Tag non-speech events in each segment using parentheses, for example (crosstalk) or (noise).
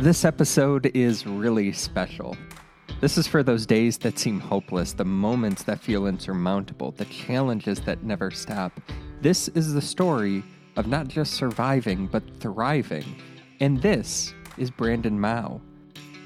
This episode is really special. This is for those days that seem hopeless, the moments that feel insurmountable, the challenges that never stop. This is the story of not just surviving, but thriving. And this is Brandon Mouw.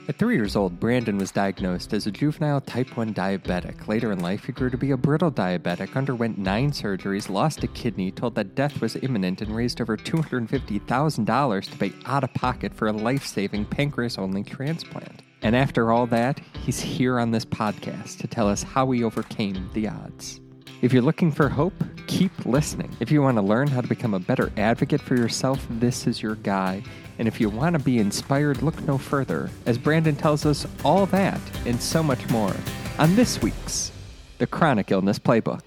At three years old, Brandon was diagnosed as a juvenile type 1 diabetic. Later in life, he grew to be a brittle diabetic, underwent nine surgeries, lost a kidney, told that death was imminent, and raised over $250,000 to pay out of pocket for a life saving pancreas only transplant. And after all that, he's here on this podcast to tell us how he overcame the odds. If you're looking for hope, keep listening. If you want to learn how to become a better advocate for yourself, this is your guy. And if you want to be inspired, look no further, as Brandon tells us all that and so much more on this week's The Chronic Illness Playbook.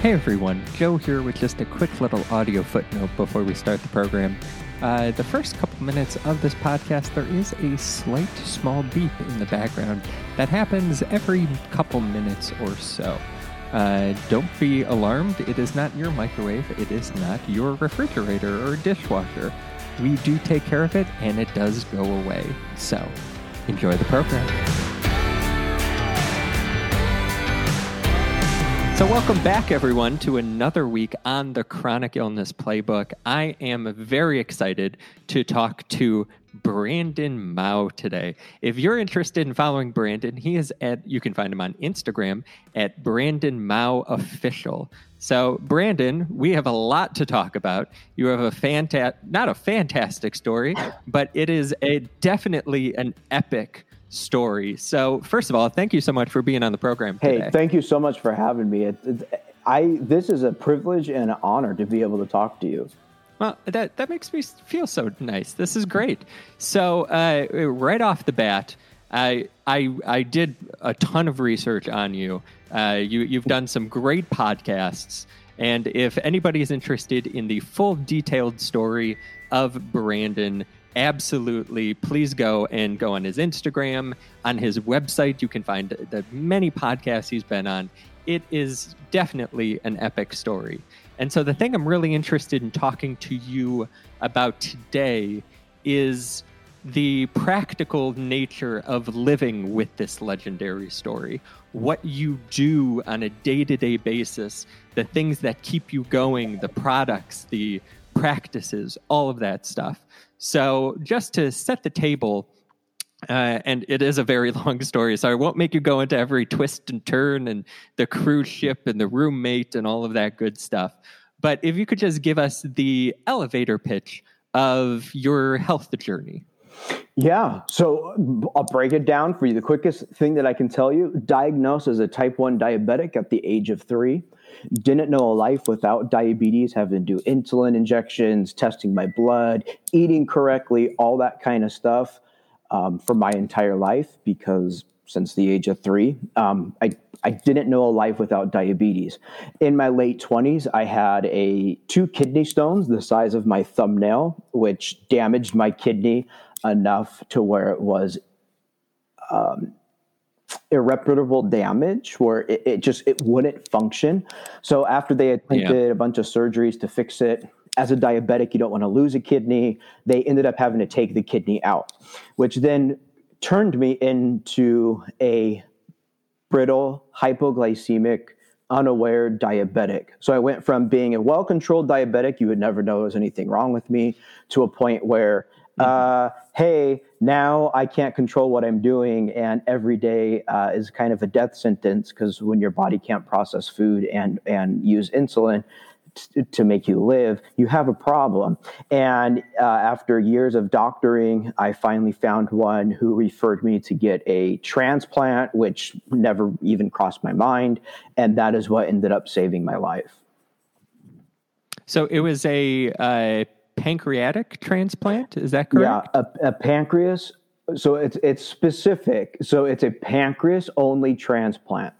Hey everyone, Joe here with just a quick little audio footnote before we start the program. Uh, the first couple minutes of this podcast, there is a slight small beep in the background that happens every couple minutes or so. Uh, don't be alarmed. It is not your microwave. It is not your refrigerator or dishwasher. We do take care of it, and it does go away. So, enjoy the program. So, welcome back, everyone, to another week on the Chronic Illness Playbook. I am very excited to talk to Brandon Mouw today. If you're interested in following Brandon, he is at, you can find him on Instagram at Brandon Mouw Official. So, Brandon, we have a lot to talk about. You have a fantastic, not a fantastic story, but it is a definitely an epic story. So, first of all, thank you so much for being on the program. Hey, today. thank you so much for having me. It, it, I this is a privilege and an honor to be able to talk to you. Well, that that makes me feel so nice. This is great. So, uh, right off the bat, I I I did a ton of research on you. Uh, you you've done some great podcasts, and if anybody is interested in the full detailed story of Brandon, absolutely please go and go on his Instagram, on his website. You can find the many podcasts he's been on. It is definitely an epic story. And so, the thing I'm really interested in talking to you about today is the practical nature of living with this legendary story. What you do on a day to day basis, the things that keep you going, the products, the practices, all of that stuff. So, just to set the table, uh, and it is a very (laughs) long story, so I won't make you go into every twist and turn and the cruise ship and the roommate and all of that good stuff. But if you could just give us the elevator pitch of your health journey. Yeah. So I'll break it down for you. The quickest thing that I can tell you diagnosed as a type 1 diabetic at the age of three. Didn't know a life without diabetes, having to do insulin injections, testing my blood, eating correctly, all that kind of stuff um, for my entire life because since the age of three, um, I, I didn't know a life without diabetes. In my late 20s, I had a two kidney stones the size of my thumbnail, which damaged my kidney enough to where it was um, irreparable damage where it, it, just it wouldn't function so after they attempted yeah. a bunch of surgeries to fix it as a diabetic you don't want to lose a kidney they ended up having to take the kidney out which then turned me into a brittle hypoglycemic unaware diabetic. So i went from being a well-controlled diabetic you would never know there was anything wrong with me to a point where uh, hey, now I can't control what I'm doing, and every day uh, is kind of a death sentence because when your body can't process food and and use insulin t- to make you live, you have a problem. And uh, after years of doctoring, I finally found one who referred me to get a transplant, which never even crossed my mind, and that is what ended up saving my life. So it was a uh, pancreatic transplant. Is that correct? Yeah, a, a pancreas. So it's it's specific. So it's a pancreas only transplant.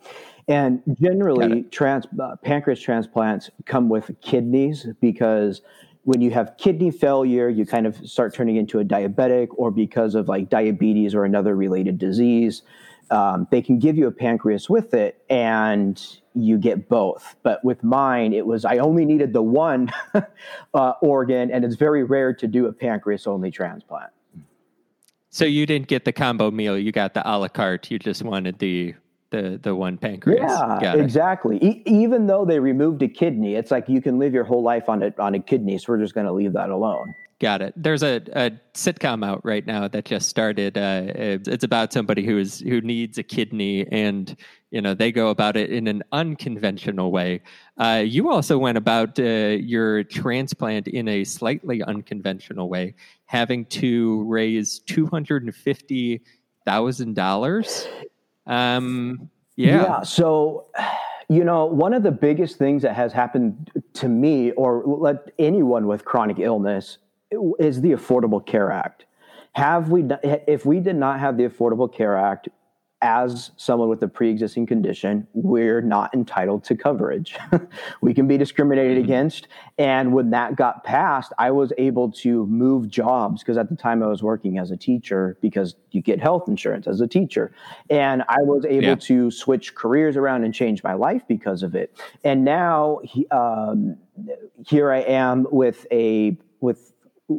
And generally, trans, uh, pancreas transplants come with kidneys because when you have kidney failure, you kind of start turning into a diabetic, or because of like diabetes or another related disease, um, they can give you a pancreas with it, and you get both. But with mine, it was I only needed the one (laughs) uh, organ, and it's very rare to do a pancreas only transplant. So you didn't get the combo meal; you got the a la carte. You just wanted the the the one pancreas. Yeah, exactly. E- even though they removed a kidney, it's like you can live your whole life on a on a kidney. So we're just going to leave that alone. Got it. There's a, a sitcom out right now that just started. Uh, it's about somebody who is who needs a kidney, and you know they go about it in an unconventional way. Uh, you also went about uh, your transplant in a slightly unconventional way, having to raise two hundred and fifty thousand dollars. Um, yeah. Yeah. So you know, one of the biggest things that has happened to me or let anyone with chronic illness is the Affordable Care Act. Have we, if we did not have the Affordable Care Act, as someone with a pre-existing condition, we're not entitled to coverage. (laughs) we can be discriminated mm-hmm. against. And when that got passed, I was able to move jobs because at the time I was working as a teacher because you get health insurance as a teacher. And I was able yeah. to switch careers around and change my life because of it. And now um, here I am with a with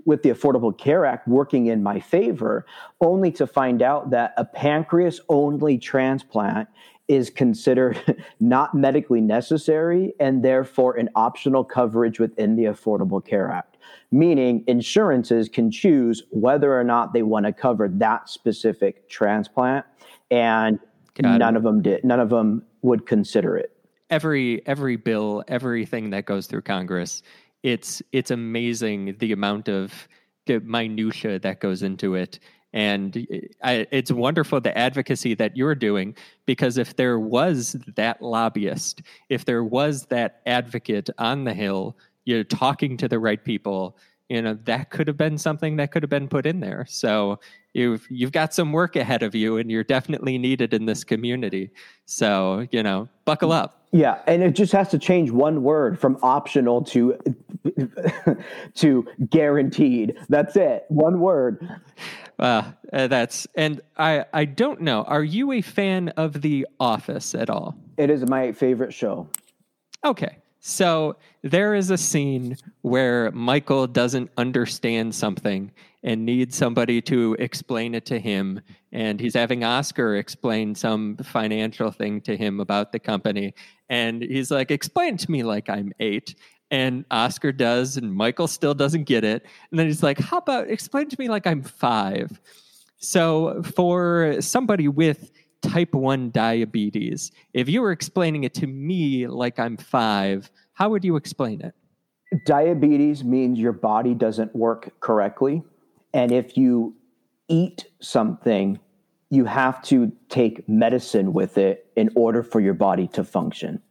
with the Affordable Care Act working in my favor, only to find out that a pancreas only transplant is considered (laughs) not medically necessary and therefore an optional coverage within the Affordable Care Act. Meaning, insurances can choose whether or not they want to cover that specific transplant, and Got none it. of them did. None of them would consider it. Every every bill, everything that goes through Congress it's it's amazing the amount of minutia that goes into it. And eh, I, it's wonderful the advocacy that you're doing because if there was that lobbyist if there was that advocate on the hill you're talking to the right people you know that could have been something that could have been put in there so you've you've got some work ahead of you and you're definitely needed in this community so you know buckle up yeah, and it just has to change one word from optional to (laughs) to guaranteed. That's it. One word. Uh, uh, that's and I I don't know. Are you a fan of The Office at all? It is my favorite show. Okay. So there is a scene where Michael doesn't understand something and needs somebody to explain it to him. And he's having Oscar explain some financial thing to him about the company. And he's like, explain to me like I'm eight. And Oscar does, and Michael still doesn't get it. And then he's like, how about explain to me like I'm five? So for somebody with type 1 diabetes. If you were explaining it to me like I'm five, how would you explain it? Diabetes means your body doesn't work correctly. And if you eat something, you have to take medicine with it in order for your body to function.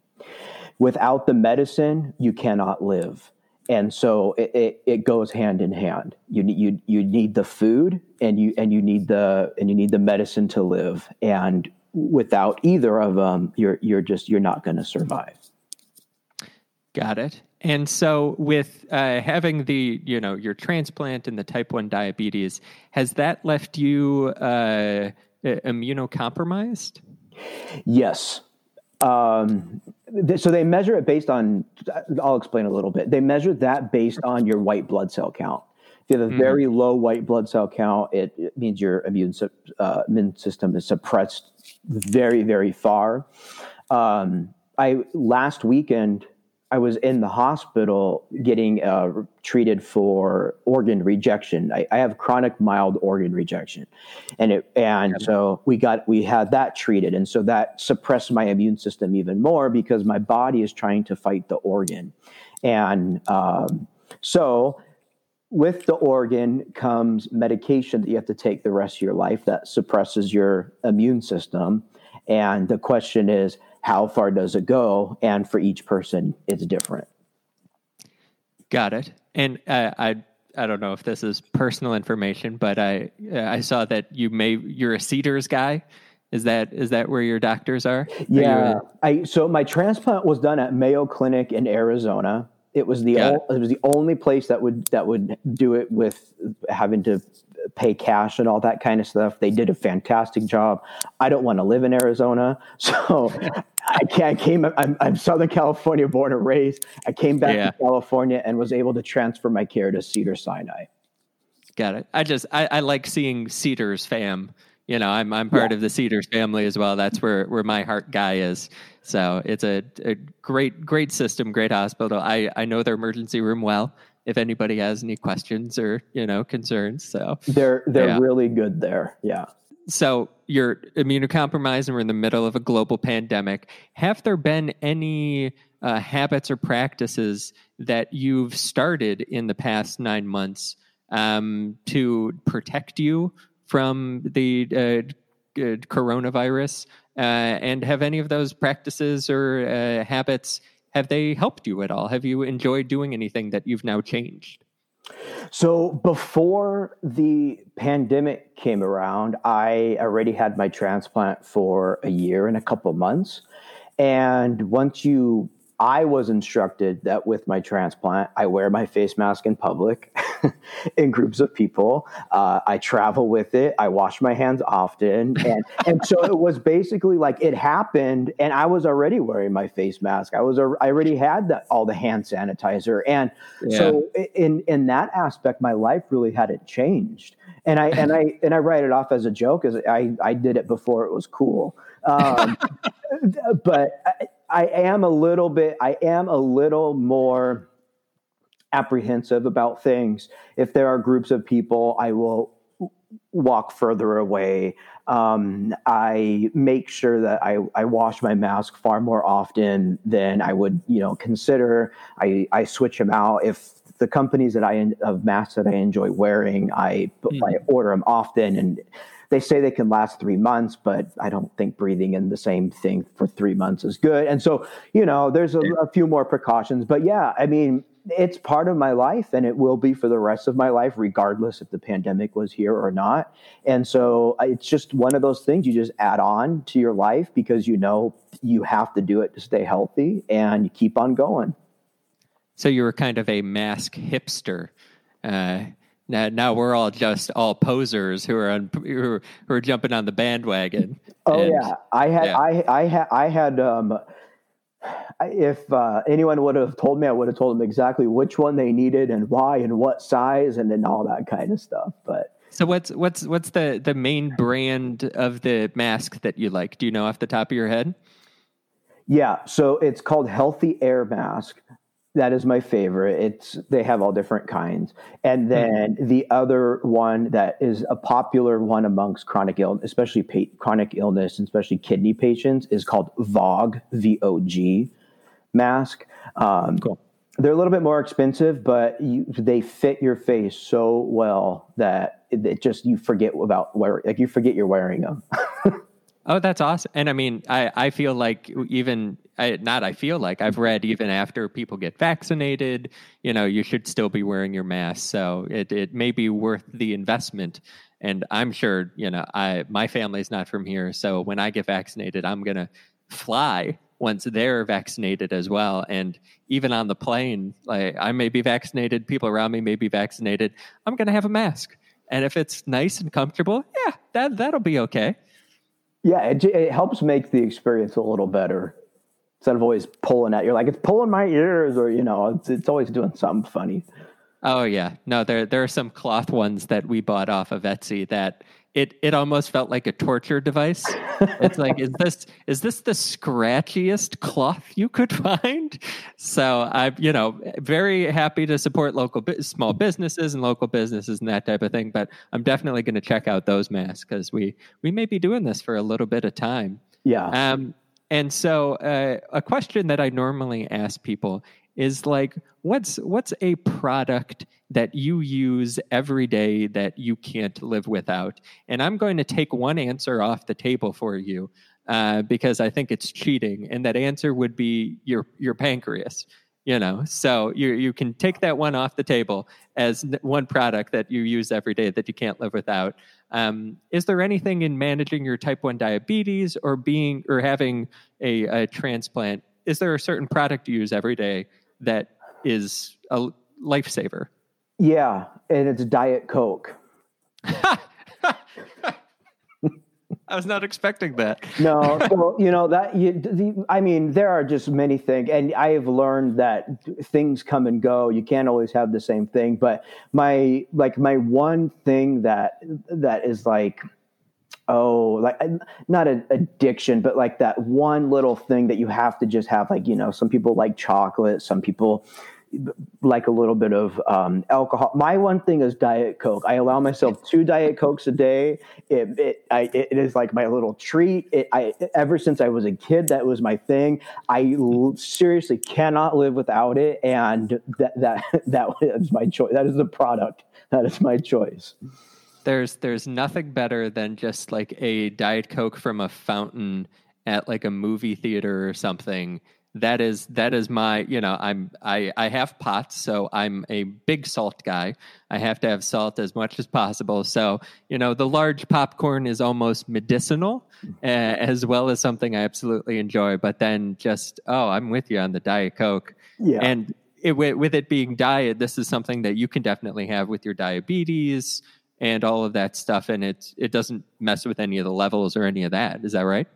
Without the medicine, you cannot live and so it, it, it, goes hand in hand. You need you you need the food and you and you need the and you need the medicine to live. And without either of them, you're you're just you're not going to survive. Got it. And so, with uh, having the you know your transplant and the type one diabetes, has that left you uh, immunocompromised? Yes. Um, so they measure it based on i'll explain a little bit. They measure that based on your white blood cell count. If you have a mm-hmm. very low white blood cell count it, it means your immune, uh, immune system is suppressed very very far. Um, i last weekend I was in the hospital getting uh, treated for organ rejection. I, I, have chronic mild organ rejection, and it and yeah. so we got we had that treated, and so that suppressed my immune system even more because my body is trying to fight the organ, and um, so with the organ comes medication that you have to take the rest of your life that suppresses your immune system, and the question is how far does it go? And for each person, it's different. Got it. And uh, I I don't know if this is personal information, but I I saw that you may you're a Cedars guy. Is that is that where your doctors are? Yeah. Are I so my transplant was done at Mayo Clinic in Arizona. It was the it. it was the only place that would that would do it with having to pay cash and all that kind of stuff. They did a fantastic job. I don't want to live in Arizona, (laughs) so I, I came. I'm, I'm, Southern California born and raised. I came back yeah. to California and was able to transfer my care to Cedar Sinai. Got it. I just I, I like seeing Cedars fam. You know, I'm I'm part yeah. of the Cedars family as well. That's where where my heart guy is. So it's a, a great great system, great hospital. I I know their emergency room well if anybody has any questions or you know concerns. So they're they're yeah. really good there. Yeah. So you're immunocompromised, and we're in the middle of a global pandemic. Have there been any uh, habits or practices that you've started in the past nine months um, to protect you from the uh, coronavirus? Uh, and have any of those practices or uh, habits have they helped you at all? Have you enjoyed doing anything that you've now changed? So before the pandemic came around, I already had my transplant for a year and a couple months. And once you I was instructed that with my transplant, I wear my face mask in public, (laughs) in groups of people. Uh, I travel with it. I wash my hands often, and (laughs) and so it was basically like it happened, and I was already wearing my face mask. I was I already had the, all the hand sanitizer, and yeah. so in in that aspect, my life really hadn't changed. And I and I and I write it off as a joke, as I I did it before it was cool. Um, (laughs) but. I, I am a little bit, I am a little more apprehensive about things. If there are groups of people, I will walk further away. Um, I make sure that I, I wash my mask far more often than I would, you know, consider. I, I switch them out. If the companies that I of masks that I enjoy wearing, I, mm. I order them often and they say they can last three months, but I don't think breathing in the same thing for three months is good. And so, you know, there's a, a few more precautions. But yeah, I mean, it's part of my life and it will be for the rest of my life, regardless if the pandemic was here or not. And so it's just one of those things you just add on to your life because you know you have to do it to stay healthy and you keep on going. So you were kind of a mask hipster. Uh, now, now we're all just all posers who are on, who, are, who are jumping on the bandwagon. (laughs) Oh and, yeah, I had yeah. I I had I had um, if uh, anyone would have told me, I would have told them exactly which one they needed and why and what size and then all that kind of stuff. But so what's what's what's the the main brand of the mask that you like? Do you know off the top of your head? Yeah, so it's called Healthy Air Mask. That is my favorite. It's they have all different kinds, and hmm. then mm-hmm. the other one that is a popular one amongst chronic illness, especially pa- chronic illness, and especially kidney patients, is called VOG V O G mask. Um, cool. They're a little bit more expensive, but you, they fit your face so well that it, it just you forget about wearing like you forget you're wearing them. (laughs) Oh, that's awesome. And I mean, I, I feel like even, I, not I feel like, I've read even after people get vaccinated, you know, you should still be wearing your mask. So it, it may be worth the investment. And I'm sure, you know, I my family's not from here. So when I get vaccinated, I'm to fly once they're vaccinated as well. And even on the plane, like I may be vaccinated, people around me may be vaccinated. I'm to have a mask. And if it's nice and comfortable, yeah, that, that'll be okay. Yeah, it, it helps make the experience a little better instead of always pulling at you like it's pulling my ears or you know it's, it's always doing something funny. Oh yeah, no, there there are some cloth ones that we bought off of Etsy that it it almost felt like a torture device. it's like is this is this the scratchiest cloth you could (laughs) find? So I'm you know very happy to support local small businesses and local businesses and that type of thing. But I'm definitely going to check out those masks because we we may be doing this for a little bit of time. Yeah. Um. And so uh, a question that I normally ask people is like what's what's a product that you use every day that you can't live without. And i'm going to take one answer off the table for you uh, because i think it's cheating and that answer would be your your pancreas you know? So you you can take that one off the table as one product that you use every day that you can't live without. Um, is there anything in managing your type 1 diabetes or being or having a, a transplant? Is there a certain product you use every day that is a lifesaver. Yeah, and it's Diet Coke. (laughs) I was not expecting that. no, so, you know that you, the, I mean, there are just many things, and I have learned that things come and go. You can't always have the same thing. But my like my one thing that that is like oh like not an addiction but like that one little thing that you have to just have like you know some people like chocolate some people like a little bit of um, alcohol. My one thing is Diet Coke. I allow myself two Diet Cokes a day. It, it, I, it is like my little treat. It, I, ever since I was a kid, that was my thing. I l- seriously cannot live without it, and that that (laughs) that is my choice. That is the product. That is my choice. There's there's nothing better than just like a Diet Coke from a fountain at like a movie theater or something that is that is my you know i'm i i have POTS so i'm a big salt guy. I have to have salt as much as possible. So you know the large popcorn is almost medicinal uh, as well as something i absolutely enjoy but then just oh i'm with you on the diet coke. Yeah. And it, with it being diet this is something that you can definitely have with your diabetes and all of that stuff and it it doesn't mess with any of the levels or any of that. Is that right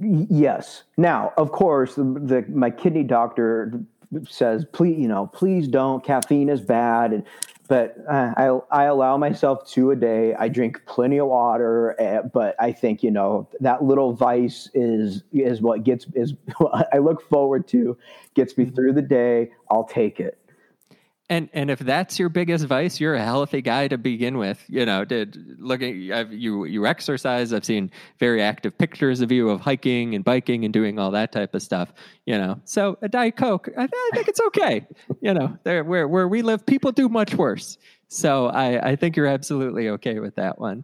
Yes. Now, of course, the, the, my kidney doctor says, please, you know, please don't. Caffeine is bad, and but uh, I I allow myself two a day. I drink plenty of water, uh, but I think you know that little vice is is what gets is (laughs) what I look forward to, gets me through the day. I'll take it. And and if that's your biggest vice, you're a healthy guy to begin with. You know, did looking you you exercise. I've seen very active pictures of you of hiking and biking and doing all that type of stuff. You know, so a diet coke, I, I think it's okay. (laughs) you know, there where where we live, people do much worse. So I I think you're absolutely okay with that one.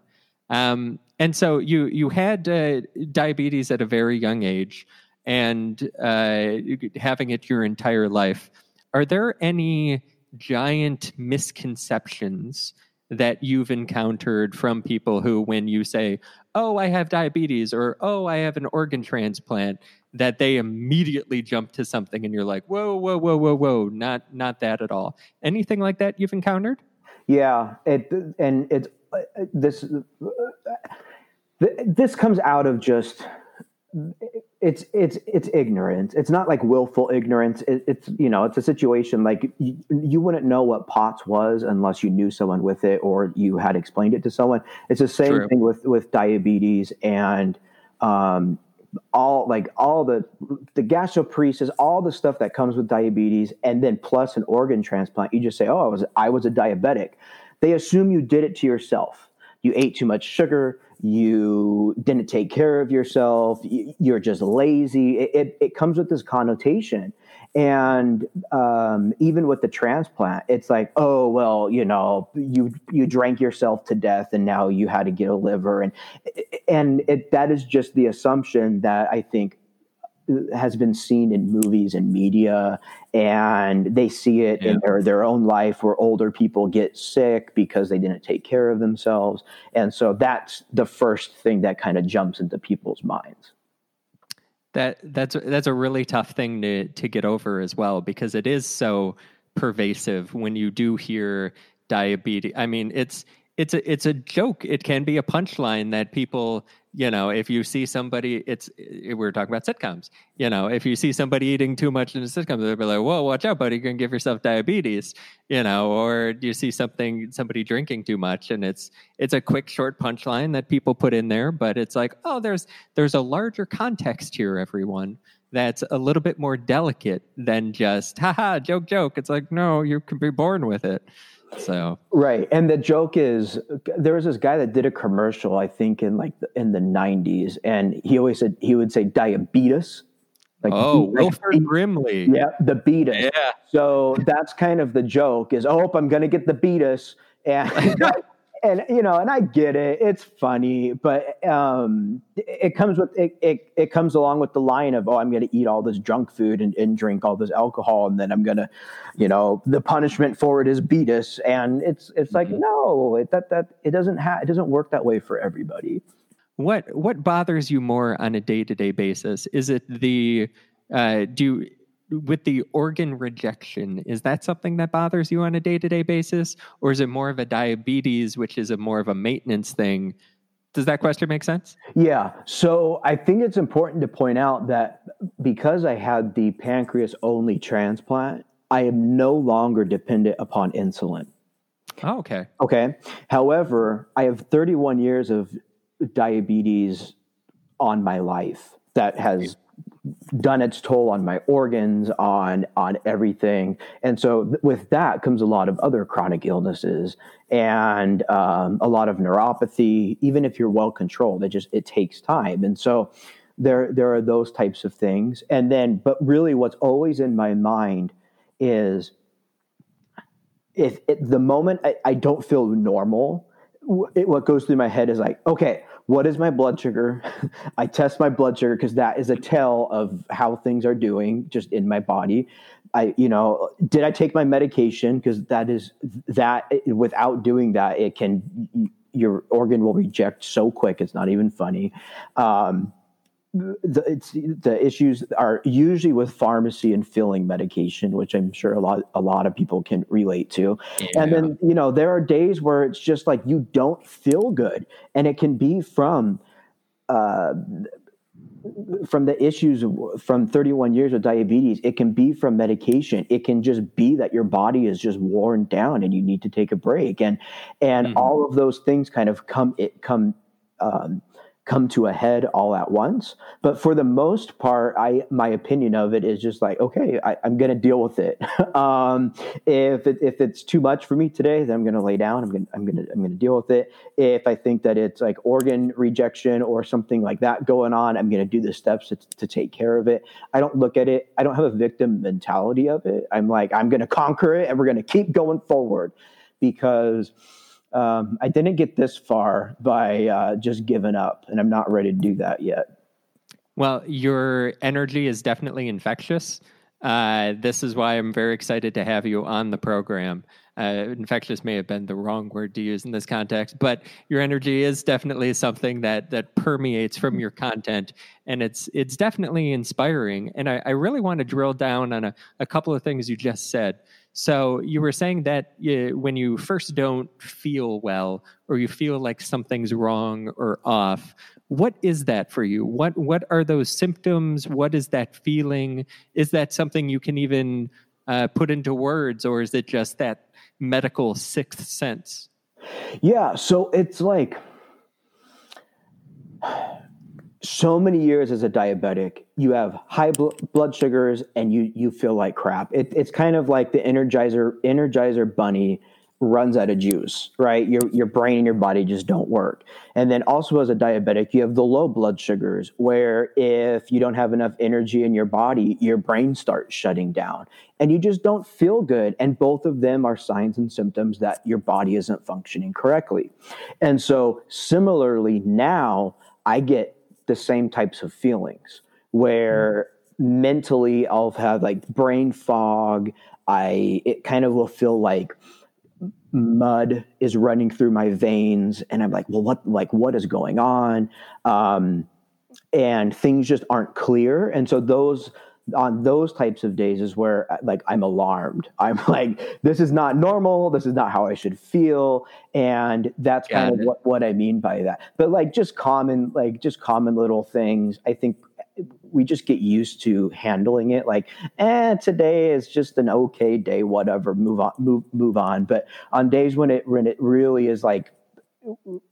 Um, and so you you had uh, diabetes at a very young age, and uh, having it your entire life. Are there any giant misconceptions that you've encountered from people who, when you say, Oh, I have diabetes or Oh, I have an organ transplant, that they immediately jump to something and you're like, Whoa, whoa, whoa, whoa, whoa, not, not that at all. Anything like that you've encountered? Yeah. It, and it's this, this comes out of just it's it's it's ignorance. It's not like willful ignorance. It, it's you know it's a situation like you, you, wouldn't know what POTS was unless you knew someone with it or you had explained it to someone. It's the same True. thing with with diabetes and um, all like all the the gastroparesis, all the stuff that comes with diabetes, and then plus an organ transplant. You just say, "Oh, I was I was a diabetic." They assume you did it to yourself. You ate too much sugar you didn't take care of yourself, you're just lazy. It, it, it comes with this connotation. And um, even with the transplant, it's like, oh well, you know, you you drank yourself to death, and now you had to get a liver, and and it, that is just the assumption that I think has been seen in movies and media and they see it yeah. in their, their own life where older people get sick because they didn't take care of themselves and so that's the first thing that kind of jumps into people's minds that that's that's a really tough thing to to get over as well because it is so pervasive when you do hear diabetes i mean it's it's a it's a joke. It can be a punchline that people, you know, if you see somebody, it's eh, we are talking about sitcoms. You know, if you see somebody eating too much in a sitcom, they'll be like, "Whoa, watch out, buddy! You're gonna give yourself diabetes." You know, or you see something somebody drinking too much, and it's it's a quick, short punchline that people put in there, but it's like, oh, there's there's a larger context here, everyone. That's a little bit more delicate than just, haha, joke, joke. It's like, no, you can be born with it. So right, and the joke is there was this guy that did a commercial, I think in like the, in the '90s, and he always said he would say diabetes. Like, oh, like, Wilford Brimley. Yeah, the beatus. Yeah. So that's kind of the joke is, oh, I'm going to get the beatus. And (laughs) (laughs) and you know, and I get it. It's funny, but um, it comes with it, it. It comes along with the line of, "Oh, I'm going to eat all this junk food and, and drink all this alcohol, and then I'm going to, you know, the punishment for it is beatus." And it's it's like, mm-hmm. no, it, that that it doesn't it doesn't work that way for everybody. What what bothers you more on a day to day basis? Is it the uh, do with the organ rejection, is that something that bothers you on a day to day basis, or is it more of a diabetes, which is a more of a maintenance thing? Does that question make sense? Yeah. So I think it's important to point out that because I had the pancreas only transplant, I am no longer dependent upon insulin. Oh, okay. Okay. However, I have 31 years of diabetes on my life that has done its toll on my organs on on everything. And so th- with that comes a lot of other chronic illnesses and um, a lot of neuropathy even if you're well controlled it just it takes time. And so there there are those types of things. And then but really what's always in my mind is if it, the moment I, I don't feel normal it, what goes through my head is like okay what is my blood sugar? (laughs) I test my blood sugar because that is a tell of how things are doing just in my body. I, you know, did I take my medication? Because that is that without doing that, it can your organ will reject so quick. It's not even funny. Um, the, it's, the issues are usually with pharmacy and filling medication, which I'm sure a lot a lot of people can relate to. Yeah. And then you know there are days where it's just like you don't feel good, and it can be from. Uh, from the issues from 31 years of diabetes it can be from medication it can just be that your body is just worn down and you need to take a break and and mm-hmm. all of those things kind of come it come um, come to a head all at once. But for the most part, I my opinion of it is just like, okay, I, am going to deal with it. (laughs) um, if it, if it's too much for me today, then I'm going to lay down. I'm going I'm going to I'm going to deal with it. If I think that it's like organ rejection or something like that going on, I'm going to do the steps to, to take care of it. I don't look at it. I don't have a victim mentality of it. I'm like, I'm going to conquer it, and we're going to keep going forward because um, I didn't get this far by uh, just giving up, and I'm not ready to do that yet. Well, your energy is definitely infectious. Uh, this is why I'm very excited to have you on the program. Uh, infectious may have been the wrong word to use in this context, but your energy is definitely something that that permeates from your content, and it's it's definitely inspiring. And I, I really want to drill down on a, a couple of things you just said. So you were saying that you, when you first don't feel well or you feel like something's wrong or off, what is that for you? What what are those symptoms? What is that feeling? Is that something you can even uh, put into words, or is it just that medical sixth sense? Yeah, so it's like so many years as a diabetic, you have high bl- blood sugars and you you feel like crap. It, it's kind of like the Energizer Energizer Bunny runs out of juice, right? Your your brain and your body just don't work. And then also as a diabetic, you have the low blood sugars where if you don't have enough energy in your body, your brain starts shutting down and you just don't feel good and both of them are signs and symptoms that your body isn't functioning correctly. And so similarly now I get the same types of feelings where mm-hmm. mentally I'll have like brain fog. I it kind of will feel like mud is running through my veins and I'm like, well, what like what is going on? Um, and things just aren't clear. And so those on those types of days is where like I'm alarmed. (laughs) I'm like, this is not normal. This is not how I should feel. And that's Got kind it. of what, what I mean by that. But like just common, like just common little things. I think we just get used to handling it like eh today is just an okay day whatever move on move move on but on days when it when it really is like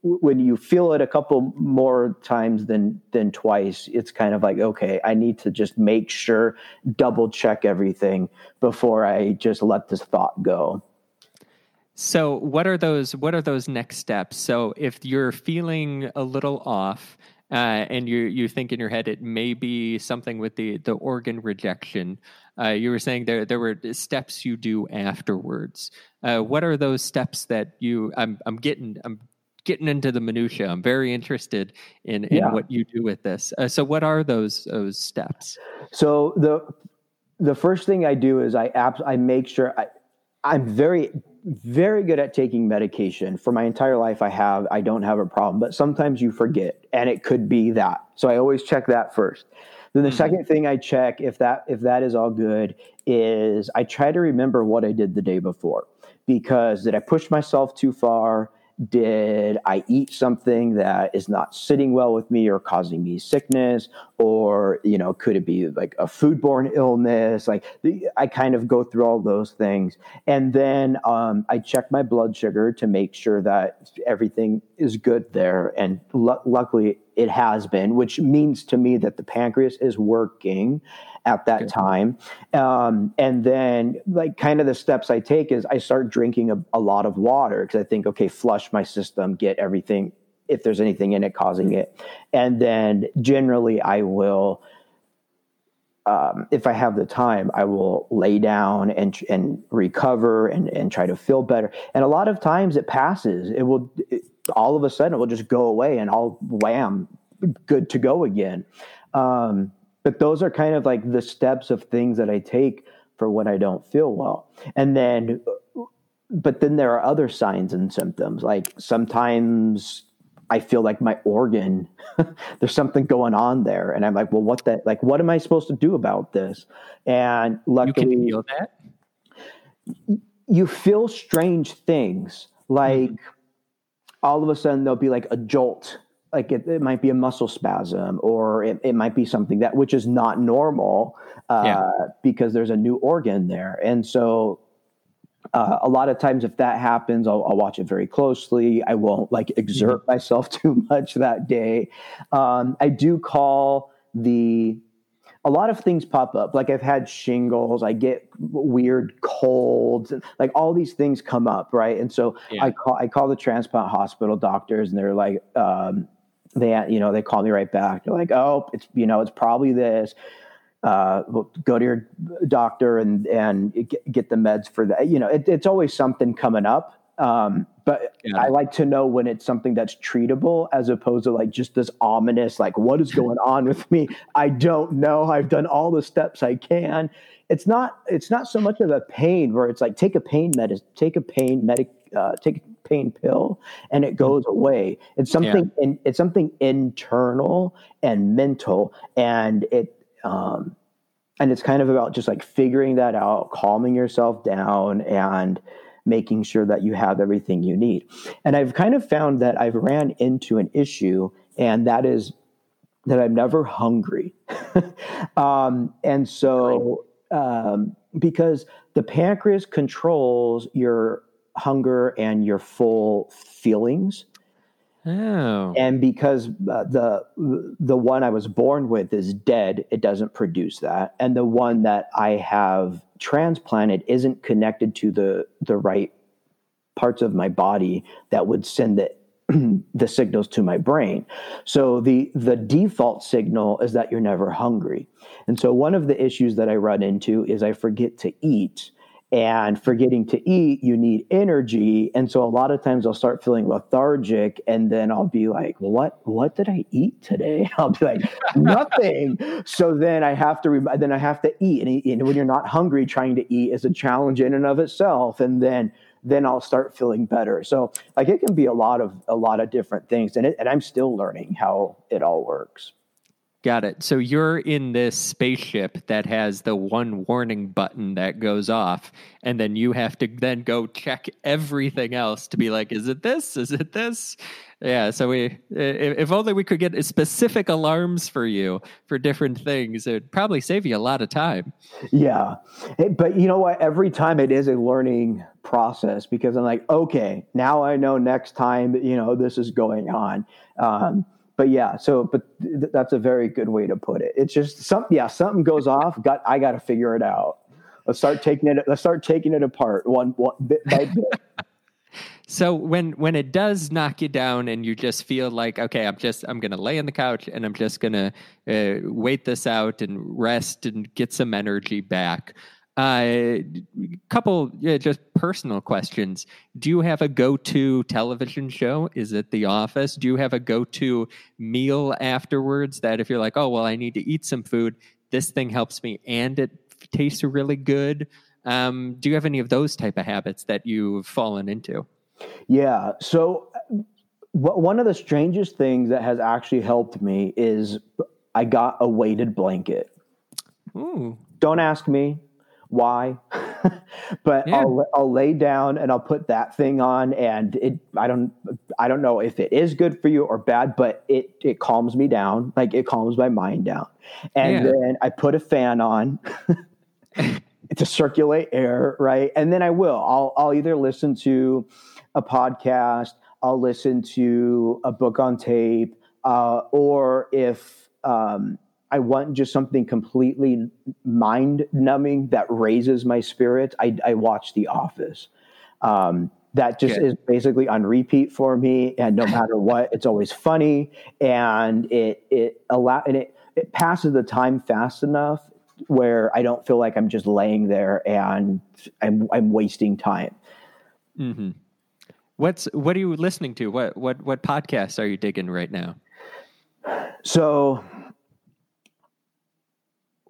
when you feel it a couple more times than than twice it's kind of like okay i need to just make sure double check everything before i just let this thought go so what are those what are those next steps so if you're feeling a little off uh, and you you think in your head it may be something with the the organ rejection uh, you were saying there there were steps you do afterwards. Uh, what are those steps that you? I'm I'm getting I'm getting into the minutia. I'm very interested in, in yeah. what you do with this. Uh, so, what are those those steps? So the the first thing I do is I abs- I make sure I I'm very very good at taking medication. For my entire life, I have I don't have a problem, but sometimes you forget, and it could be that. So I always check that first. Then the mm-hmm. second thing I check if that if that is all good is I try to remember what I did the day before because did I push myself too far? Did I eat something that is not sitting well with me or causing me sickness? Or, you know, could it be like a foodborne illness? Like the, I kind of go through all those things. And then um, I check my blood sugar to make sure that everything is good there. And l- luckily it has been, which means to me that the pancreas is working at that okay. time. Um, and then, like, kind of the steps I take is I start drinking a, a lot of water because I think, okay, flush my system, get everything, if there's anything in it causing it. And then generally, I will. Um, if I have the time, I will lay down and and recover and and try to feel better. And a lot of times it passes. It will it, all of a sudden it will just go away, and I'll wham, good to go again. Um, but those are kind of like the steps of things that I take for when I don't feel well. And then, but then there are other signs and symptoms. Like sometimes I feel like my organ, (laughs) there's something going on there. And I'm like, well, what that, like, what am I supposed to do about this? And luckily, you feel that. You feel strange things. Like mm-hmm. all of a sudden there'll be like a jolt like it, it, might be a muscle spasm or it, it might be something that which is not normal uh, yeah. because there's a new organ there and so uh, a lot of times if that happens I'll, I'll, watch it very closely i won't like exert mm-hmm. myself (laughs) too much that day um, i do call the a lot of things pop up. Like I've had shingles, I get weird colds, and like all these things come up, right? And so yeah. I call I call the transplant hospital doctors, and they're like, um, they you know they call me right back they're like oh it's you know it's probably this uh, go to your doctor and and get, get the meds for that you know it, it's always something coming up um, but yeah. I like to know when it's something that's treatable as opposed to like just this ominous, like, what is going (laughs) on with me? I don't know. I've done all the steps I can. It's not, it's not so much of a pain where it's like, take a pain medicine, take a pain medic, uh, take a pain pill and it goes away. It's something yeah. in, it's something internal and mental and it um and it's kind of about just like figuring that out, calming yourself down and making sure that you have everything you need. And I've kind of found that I've ran into an issue and that is that I'm never hungry. (laughs) um, and so um, because the pancreas controls your hunger and your full feelings. Oh. And because uh, the the one I was born with is dead, it doesn't produce that, and the one that I have transplanted isn't connected to the the right parts of my body that would send the (clears throat) the signals to my brain. So the the default signal is that you're never hungry. And so one of the issues that I run into is I forget to eat and forgetting to eat you need energy. And so a lot of times i'll start feeling lethargic and then i'll be like what what did i eat today? (laughs) I'll be like nothing. So then i have to then i have to eat. And, and when you're not hungry trying to eat is a challenge in and of itself. And then then I'll start feeling better. So like it can be a lot of a lot of different things. And it, and I'm still learning how it all works. Got it. So you're in this spaceship that has the one warning button that goes off, and then you have to then go check everything else to be like, is it this? Is it this? Yeah. So we, if only we could get specific alarms for you for different things, it'd probably save you a lot of time. Yeah, but you know what? Every time it is a learning process because I'm like, okay, now I know next time you know this is going on. Um, but yeah, so but th- that's a very good way to put it. It's just some yeah, something goes off. Got I got to figure it out. Let's start taking it. Let's start taking it apart one one bit by bit. (laughs) so when when it does knock you down and you just feel like okay, I'm just I'm gonna lay on the couch and I'm just gonna uh, wait this out and rest and get some energy back. A uh, couple yeah, just personal questions. Do you have a go-to television show? Is it The Office? Do you have a go-to meal afterwards that if you're like, oh well, I need to eat some food, this thing helps me and it tastes really good? Um, do you have any of those type of habits that you've fallen into? Yeah. So one of the strangest things that has actually helped me is I got a weighted blanket. Ooh. Don't ask me why, (laughs) but Yeah. I'll I'll lay down and I'll put that thing on, and it I don't I don't know if it is good for you or bad, but it it calms me down, like it calms my mind down, and Yeah. then I put a fan on. (laughs) to circulate air, right? And then I will. I'll I'll either listen to a podcast, I'll listen to a book on tape, uh, or if um, I want just something completely mind numbing that raises my spirits, I, I watch The Office. Um, that just Good. is basically on repeat for me, and no (laughs) matter what, it's always funny, and it it allow and it it passes the time fast enough where I don't feel like I'm just laying there and I'm I'm wasting time. hmm What's what are you listening to? What what what podcasts are you digging right now? So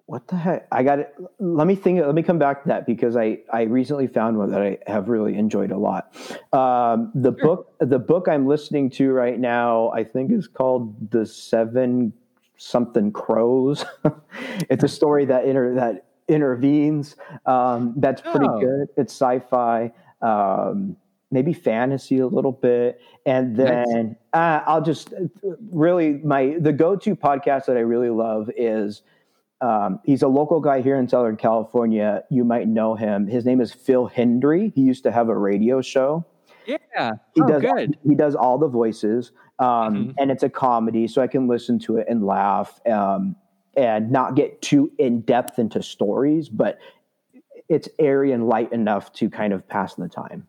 what the heck? I got it. Let me think. Let me come back to that because I I recently found one that I have really enjoyed a lot. Um, the book the book I'm listening to right now I think is called The Seven Something Crows. (laughs) it's a story that inter that intervenes. Um, that's pretty Oh. good. It's sci-fi. Um, maybe fantasy a little bit and Nice. then uh, i'll just really my the go-to podcast that i really love is um, he's a local guy here in southern california you might know him his name is Phil Hendrie he used to have a radio show Yeah. he oh, does good. he does all the voices um, Mhm. and it's a comedy so i can listen to it and laugh um, and not get too in depth into stories but it's airy and light enough to kind of pass the time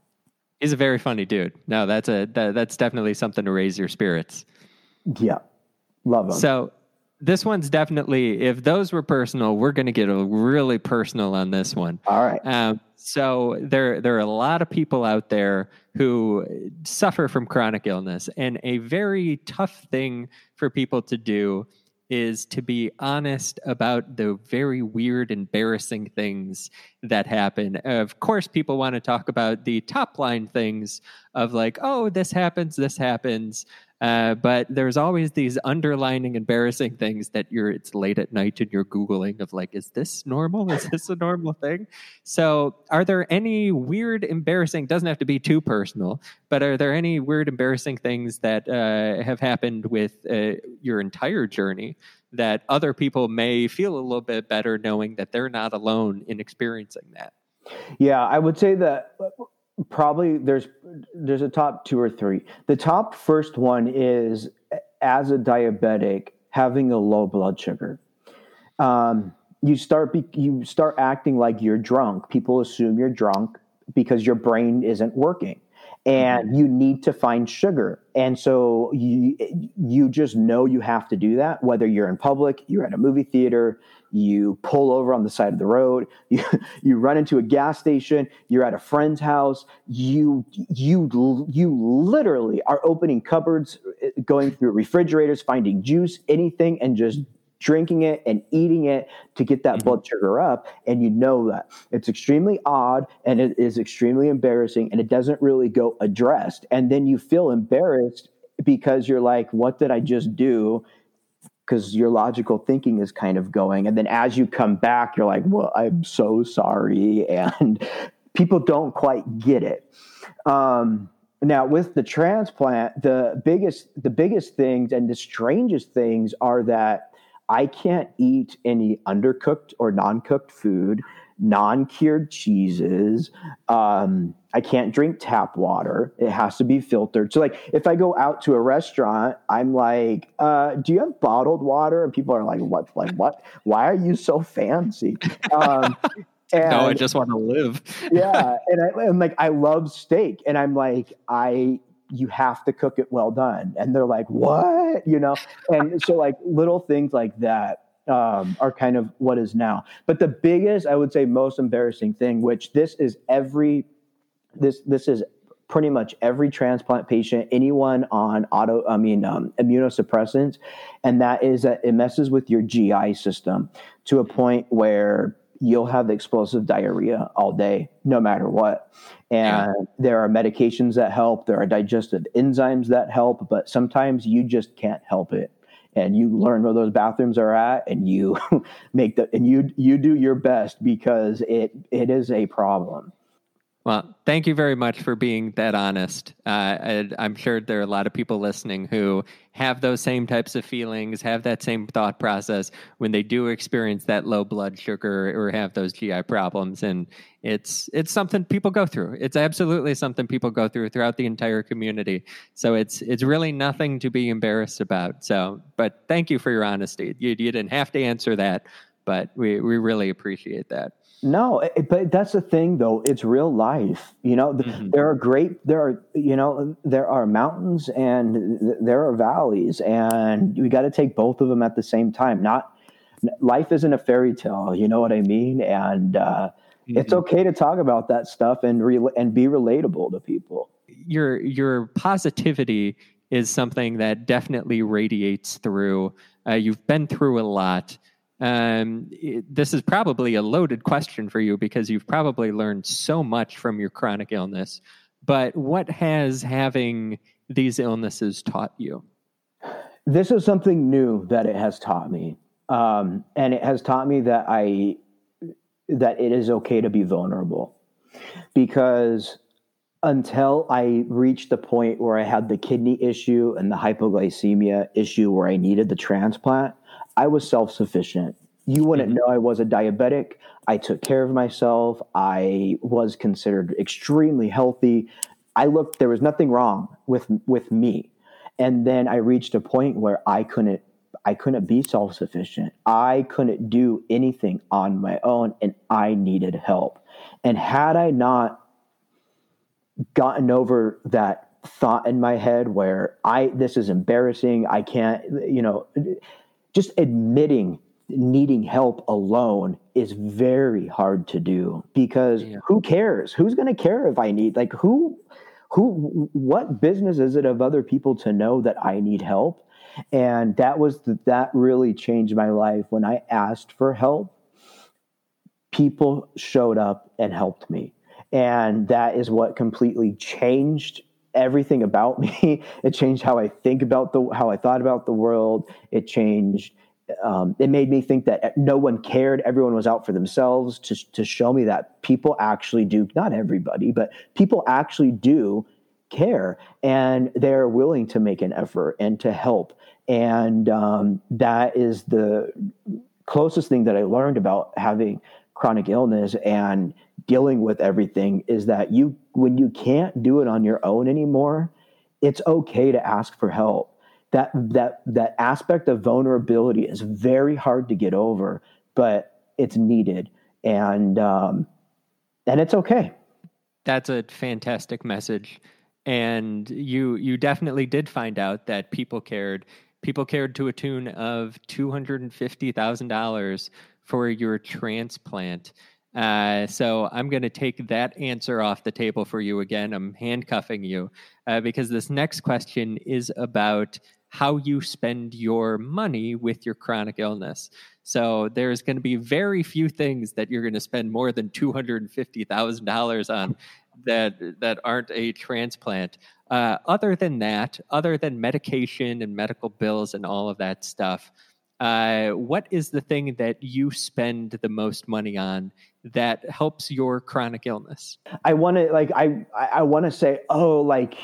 He's a very funny dude. No, that's a that, that's definitely something to raise your spirits. yeah love him So this one's definitely if those were personal, we're going to get a really personal on this one. all right Um, so there, there are a lot of people out there who suffer from chronic illness, and a very tough thing for people to do is to be honest about the very weird, embarrassing things that happen. Of course, people want to talk about the top line things of like, oh, this happens, this happens. Uh, but there's always these underlining embarrassing things that you're it's late at night and you're googling of like is this normal? Is this a normal thing? So are there any weird embarrassing doesn't have to be too personal but are there any weird embarrassing things that uh, have happened with uh, your entire journey that other people may feel a little bit better knowing that they're not alone in experiencing that? Yeah, I would say that probably there's there's a top two or three. The top first one is as a diabetic having a low blood sugar. Um, you start be, you start acting like you're drunk. People assume you're drunk because your brain isn't working. And you need to find sugar. And so you you just know you have to do that whether you're in public, you're at a movie theater, you pull over on the side of the road, (laughs) you, you run into a gas station, you're at a friend's house, you you you literally are opening cupboards, eh, going through refrigerators, finding juice, anything and just drinking it and eating it to get that Mhm. blood sugar up. And you know that. It's extremely odd and it is extremely embarrassing and it doesn't really go addressed. And then you feel embarrassed because you're like what did i just do because your logical thinking is kind of going. And then as you come back you're like well i'm so sorry. (laughs) And people don't quite get it. Um, now with the transplant the biggest the biggest things and the strangest things are that i can't eat any undercooked or non-cooked food non-cured cheeses. Um, i can't drink tap water. It has to be filtered. So like if i go out to a restaurant i'm like uh, do you have bottled water? And people are like what like what? Why are you so fancy? Um, and (laughs) no i just want to live. (laughs) Yeah and I, am like i love steak and i'm like i you have to cook it well done. And they're like what? You know? And so like little things like that um, are kind of what is now but the biggest i would say most embarrassing thing which this is every this this is pretty much every transplant patient anyone on auto i mean um, immunosuppressants and that is that it messes with your gi system to a point where you'll have explosive diarrhea all day, no matter what. And there are medications that help, there are digestive enzymes that help, but sometimes you just can't help it. And you learn where those bathrooms are at and you (laughs) make the and you you do your best because it it is a problem well, thank you very much for being that honest. Uh, I'm sure there are a lot of people listening who have those same types of feelings, have that same thought process when they do experience that low blood sugar or have those GI problems. And it's it's something people go through. It's absolutely something people go through throughout the entire community. So it's it's really nothing to be embarrassed about. So, but thank you for your honesty. You, you didn't have to answer that, but we we really appreciate that. No, it, but that's the thing, though. It's real life. You know, mm-hmm. there are great, there are, you know, there are mountains and there are valleys, and we got to take both of them at the same time. Not life isn't a fairy tale. You know what I mean? And uh, mm-hmm. it's okay to talk about that stuff and re- and be relatable to people. Your your positivity is something that definitely radiates through. Uh, you've been through a lot um, this is probably a loaded question for you because you've probably learned so much from your chronic illness. But what has having these illnesses taught you? This is something new that it has taught me, um, and it has taught me that I that it is okay to be vulnerable, because until I reached the point where I had the kidney issue and the hypoglycemia issue where I needed the transplant, I was self sufficient. You wouldn't mm-hmm. know I was a diabetic. I took care of myself. I was considered extremely healthy. I looked, there was nothing wrong with, with me. And then I reached a point where I couldn't I couldn't be self sufficient. I couldn't do anything on my own and I needed help. And had I not gotten over that thought in my head where I this is embarrassing, I can't, you know, just admitting needing help alone is very hard to do because yeah. who cares? Who's going to care if i need like who who what business is it of other people to know that i need help? And that was the, that really changed my life. When i asked for help people showed up and helped me. And that is what completely changed everything about (laughs) me. It changed how I think about the how I thought about the world. It changed. Um, it made me think that no one cared. Everyone was out for themselves to to show me that people actually do. Not everybody, but people actually do care, and they're willing to make an effort and to help. And um, that is the closest thing that I learned about having chronic illness and dealing with everything is that you when you can't do it on your own anymore it's okay to ask for help. That that that aspect of vulnerability is very hard to get over but it's needed. And um and it's okay. That's a fantastic message. And you you definitely did find out that people cared. People cared to a tune of $250,000 for your transplant uh, so I'm going to take that answer off the table for you again. I'm handcuffing you uh, because this next question is about how you spend your money with your chronic illness. So there's going to be very few things that you're going to spend more than two hundred and fifty thousand dollars on that that aren't a transplant. Uh, other than that, other than medication and medical bills and all of that stuff, uh, what is the thing that you spend the most money on that helps your chronic illness? I want to like I I want to say oh like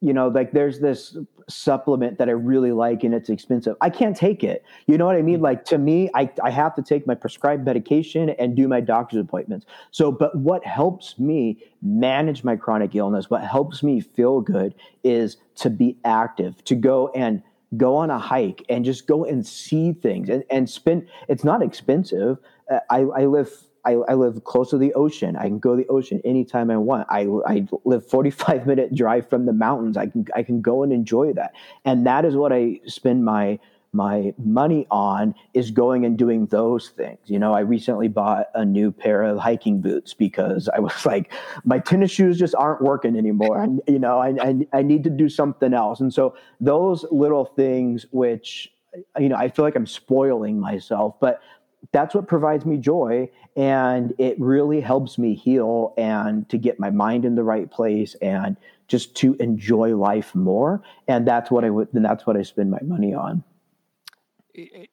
you know like there's this supplement that I really like and it's expensive. I can't take it. You know what I mean? Mm-hmm. Like to me, I, I have to take my prescribed medication and do my doctor's appointments. So, but what helps me manage my chronic illness, what helps me feel good is to be active, to go and go on a hike and just go and see things and, and spend it's not expensive uh, I, I live I, I, live close to the ocean. I can go to the ocean anytime I want. I, I live 45 (laughs) minute drive from the mountains. I can I can go and enjoy that. And that is what I spend my my money on is going and doing those things. You know, I recently bought a new pair of hiking boots because I was (laughs) like, my tennis shoes just aren't working anymore. And, you know, I, I, I need to do something else. And so those little things, which, you know, I feel like I'm spoiling myself, but that's what provides me joy. And it really helps me heal and to get my mind in the right place and just to enjoy life more. And that's what I would, and that's what I spend my money on.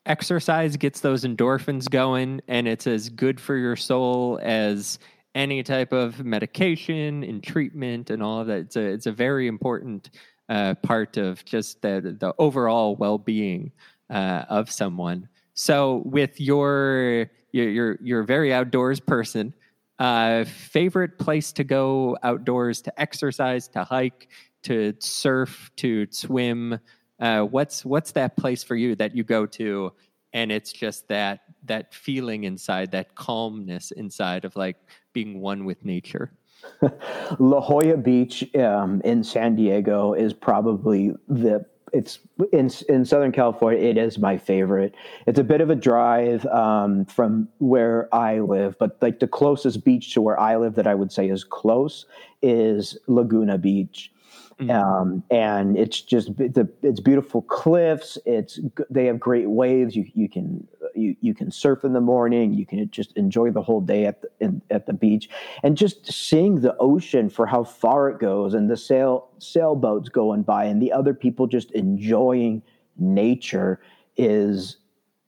Exercise gets those endorphins going, and it's as good for your soul as any type of medication and treatment and all of that. It's a it's a very important uh, part of just the the overall well being uh, of someone. So, with your you're you're very outdoors person. Uh, favorite place to go outdoors to exercise, to hike, to surf, to swim. Uh, what's what's that place for you that you go to, and it's just that that feeling inside, that calmness inside of like being one with nature. (laughs) La Jolla Beach um, in San Diego is probably the it's in in Southern California. It is my favorite. It's a bit of a drive um, from where I live, but like the closest beach to where I live that I would say is close is Laguna Beach. Mm-hmm. Um, and it's just the it's beautiful cliffs. It's they have great waves. You you can you you can surf in the morning. You can just enjoy the whole day at the in, at the beach, and just seeing the ocean for how far it goes, and the sail sailboats going by, and the other people just enjoying nature is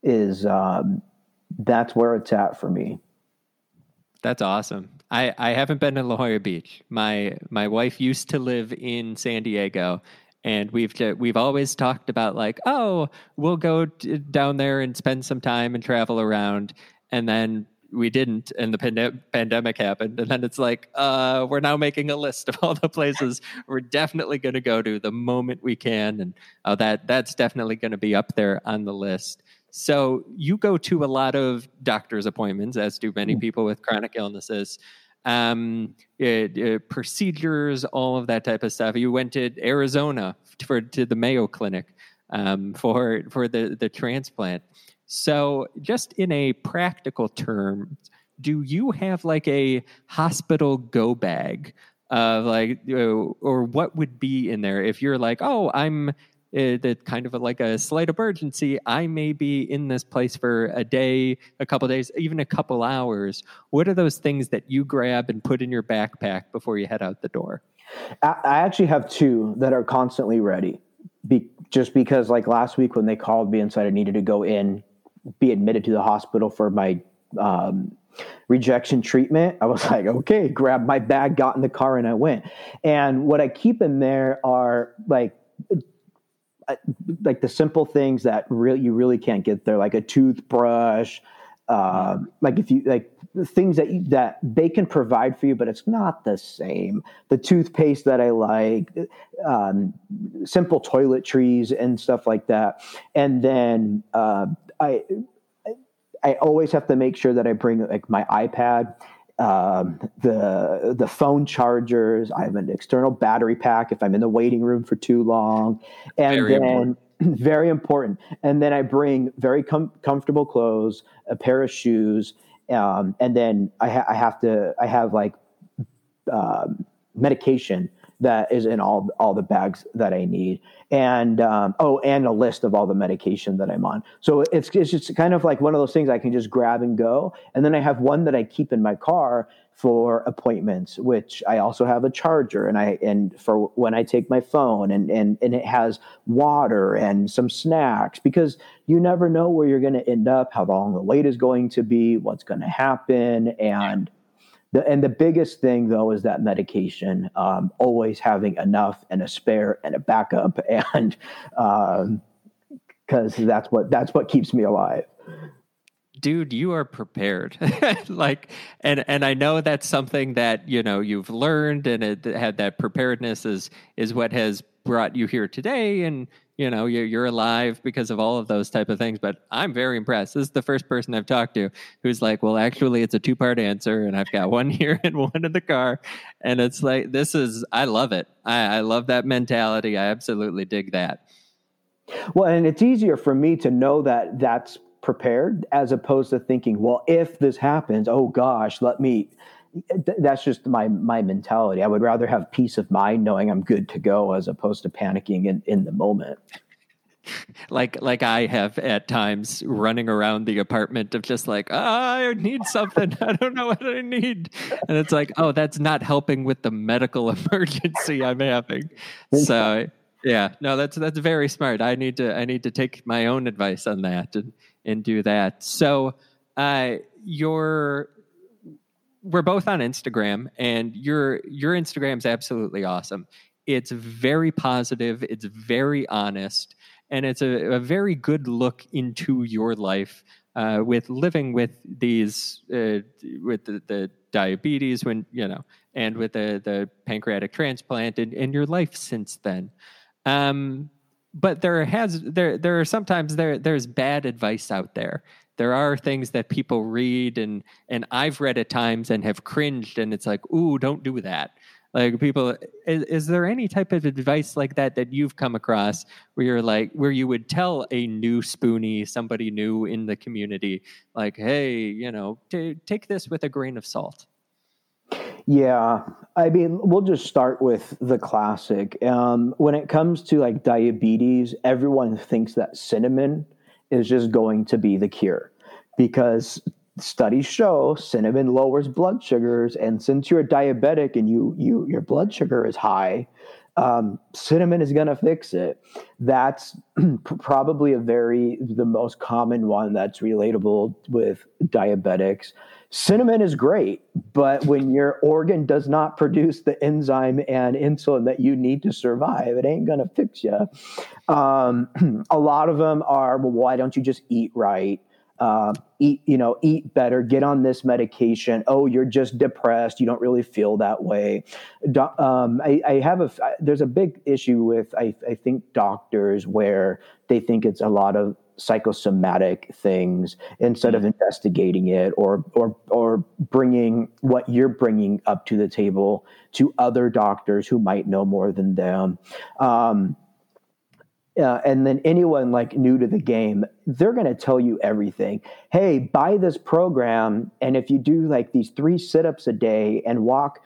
is um, that's where it's at for me. That's awesome. I, I haven't been to La Jolla Beach. My my wife used to live in San Diego, and we've we've always talked about like, oh, we'll go down there and spend some time and travel around, and then we didn't, and the pand- pandemic happened, and then it's like, uh, we're now making a list of all the places we're definitely going to go to the moment we can, and oh, that that's definitely going to be up there on the list. So you go to a lot of doctor's appointments, as do many mm. people with chronic illnesses. Um, it, it, procedures, all of that type of stuff. You went to Arizona for to the Mayo Clinic um, for for the the transplant. So, just in a practical term, do you have like a hospital go bag? of like, or what would be in there if you're like, oh, I'm uh, that kind of like a slight emergency, I may be in this place for a day, a couple days, even a couple hours. What are those things that you grab and put in your backpack before you head out the door? I actually have two that are constantly ready. Be, just because, like last week when they called me and said I needed to go in, be admitted to the hospital for my um, rejection treatment, I was (laughs) like, okay, grab my bag, got in the car, and I went. And what I keep in there are like like the simple things that really you really can't get there, like a toothbrush, uh, like if you like things that you, that they can provide for you, but it's not the same. The toothpaste that I like, um, simple toiletries and stuff like that, and then uh, I I always have to make sure that I bring like my iPad um, the the phone chargers. I have an external battery pack if I'm in the waiting room for too long, and very then important. (clears throat) very important. And then I bring very com- comfortable clothes, a pair of shoes, um, and then I, ha- I, have to I have like um, medication that is in all all the bags that I need, and um, oh, and a list of all the medication that I'm on. So it's it's just kind of like one of those things I can just grab and go, and then I have one that I keep in my car for appointments, which I also have a charger, and I and for when I take my phone, and and and it has water and some snacks because you never know where you're going to end up, how long the wait is going to be, what's going to happen, and the, and the biggest thing though is that medication, um, always having enough and a spare and a backup, (laughs) and because um, that's what that's what keeps me alive. Dude, you are prepared. (laughs) like, and and I know that's something that you know you've learned, and it had that preparedness is is what has brought you here today, and you know you're, you're alive because of all of those type of things but i'm very impressed. This is the first person i've talked to who's like well actually it's a two part answer and i've got one (laughs) here and one in the car. And it's like this is i love it. I, I love that mentality. I absolutely dig that. Well and it's easier for me to know that that's prepared as opposed to thinking well if this happens oh gosh let me that's just my my mentality. I would rather have peace of mind knowing I'm good to go as opposed to panicking in, in the moment. Like like I have at times running around the apartment of just like, oh, I need something. (laughs) I don't know what I need. And it's like, oh, that's not helping with the medical (laughs) emergency I'm having. So Yeah, no, that's that's very smart. I need to I need to take my own advice on that and and do that. So, uh, your we're both on Instagram, and your your Instagram's absolutely awesome. It's very positive. It's very honest, and it's a, a very good look into your life uh, with living with these uh, with the, the, diabetes when you know and with the the pancreatic transplant and, and your life since then um, but there has there there are sometimes there there's bad advice out there there are things that people read and and I've read at times and have cringed and it's like ooh don't do that. Like people is, is, there any type of advice like that that you've come across where you're like where you would tell a new spoonie somebody new in the community like hey you know t- take this with a grain of salt yeah i mean we'll just start with the classic. Um, when it comes to like diabetes everyone thinks that cinnamon is just going to be the cure. Because studies show cinnamon lowers blood sugars and since you're diabetic and you you your blood sugar is high um, cinnamon is going to fix it. That's (clears throat) probably a very the most common one that's relatable with diabetics cinnamon is great but when your organ does not produce the enzyme and insulin that you need to survive it ain't to fix you um, (clears throat) a lot of them are well why don't you just eat right? Uh, eat you know eat better get on this medication. Oh you're just depressed. You don't really feel that way. Do- um, I, I, have a there's a big issue with I, I think doctors where they think it's a lot of psychosomatic things instead mm-hmm. of investigating it or or or bringing what you're bringing up to the table to other doctors who might know more than them um, uh, and then anyone like new to the game, they're going to tell you everything. Hey, buy this program, and if you do like these three sit-ups a day and walk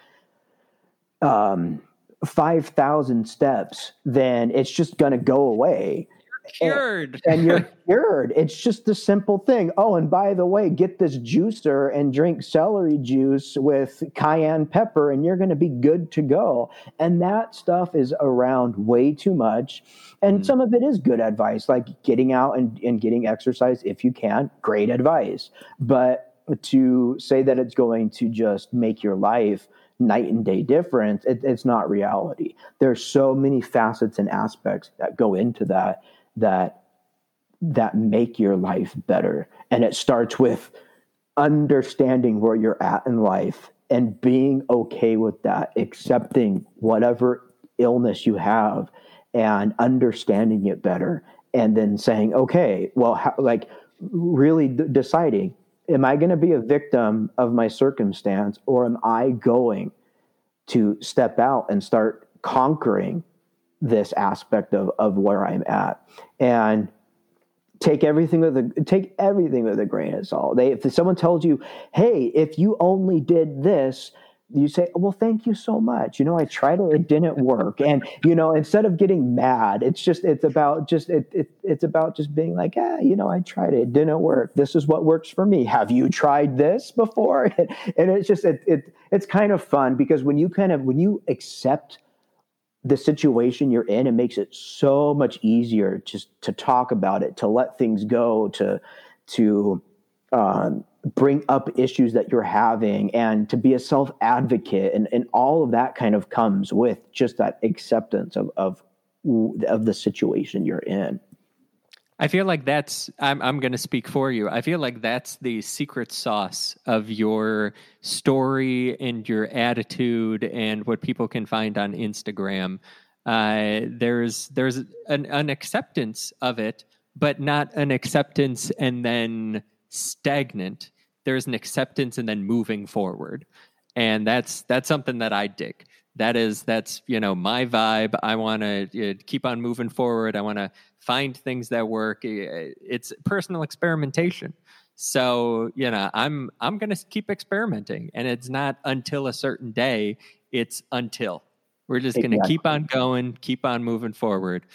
um, five thousand steps, then it's just going to go away cured. And, (laughs) and you're (laughs) cured. It's just a simple thing. Oh, and by the way, get this juicer and drink celery juice with cayenne pepper, and you're going to be good to go. And that stuff is around way too much. And mm. some of it is good advice, like getting out and, and getting exercise if you can. Great advice. But to say that it's going to just make your life night and day difference, it, it's not reality. There's so many facets and aspects that go into that that that make your life better. And it starts with understanding where you're at in life and being okay with that accepting whatever illness you have and understanding it better and then saying okay well how, like really d- deciding am i going to be a victim of my circumstance or am i going to step out and start conquering this aspect of of where I'm at and take everything with a take everything with a grain of salt. They if someone tells you, "Hey, if you only did this," you say, "Well, thank you so much. You know, I tried it; it didn't work." And you know, instead of getting mad, it's just it's about just it, it it's about just being like, "Ah, you know, I tried it; it didn't work. This is what works for me. Have you tried this before?" (laughs) and it's just it, it it's kind of fun because when you kind of when you accept the situation you're in, it makes it so much easier just to talk about it, to let things go, to to um, bring up issues that you're having, and to be a self advocate, and and all of that kind of comes with just that acceptance of of of the situation you're in. I feel like that's I'm I'm going to speak for you. I feel like that's the secret sauce of your story and your attitude and what people can find on Instagram. Uh, there's there's an, an acceptance of it, but not an acceptance and then stagnant. There's an acceptance and then moving forward, and that's that's something that I dig that is that's you know my vibe. I want to uh, keep on moving forward. I want to find things that work. It's personal experimentation. So you know i'm i'm going to keep experimenting and it's not until a certain day it's until. We're just going to keep on going keep on moving forward.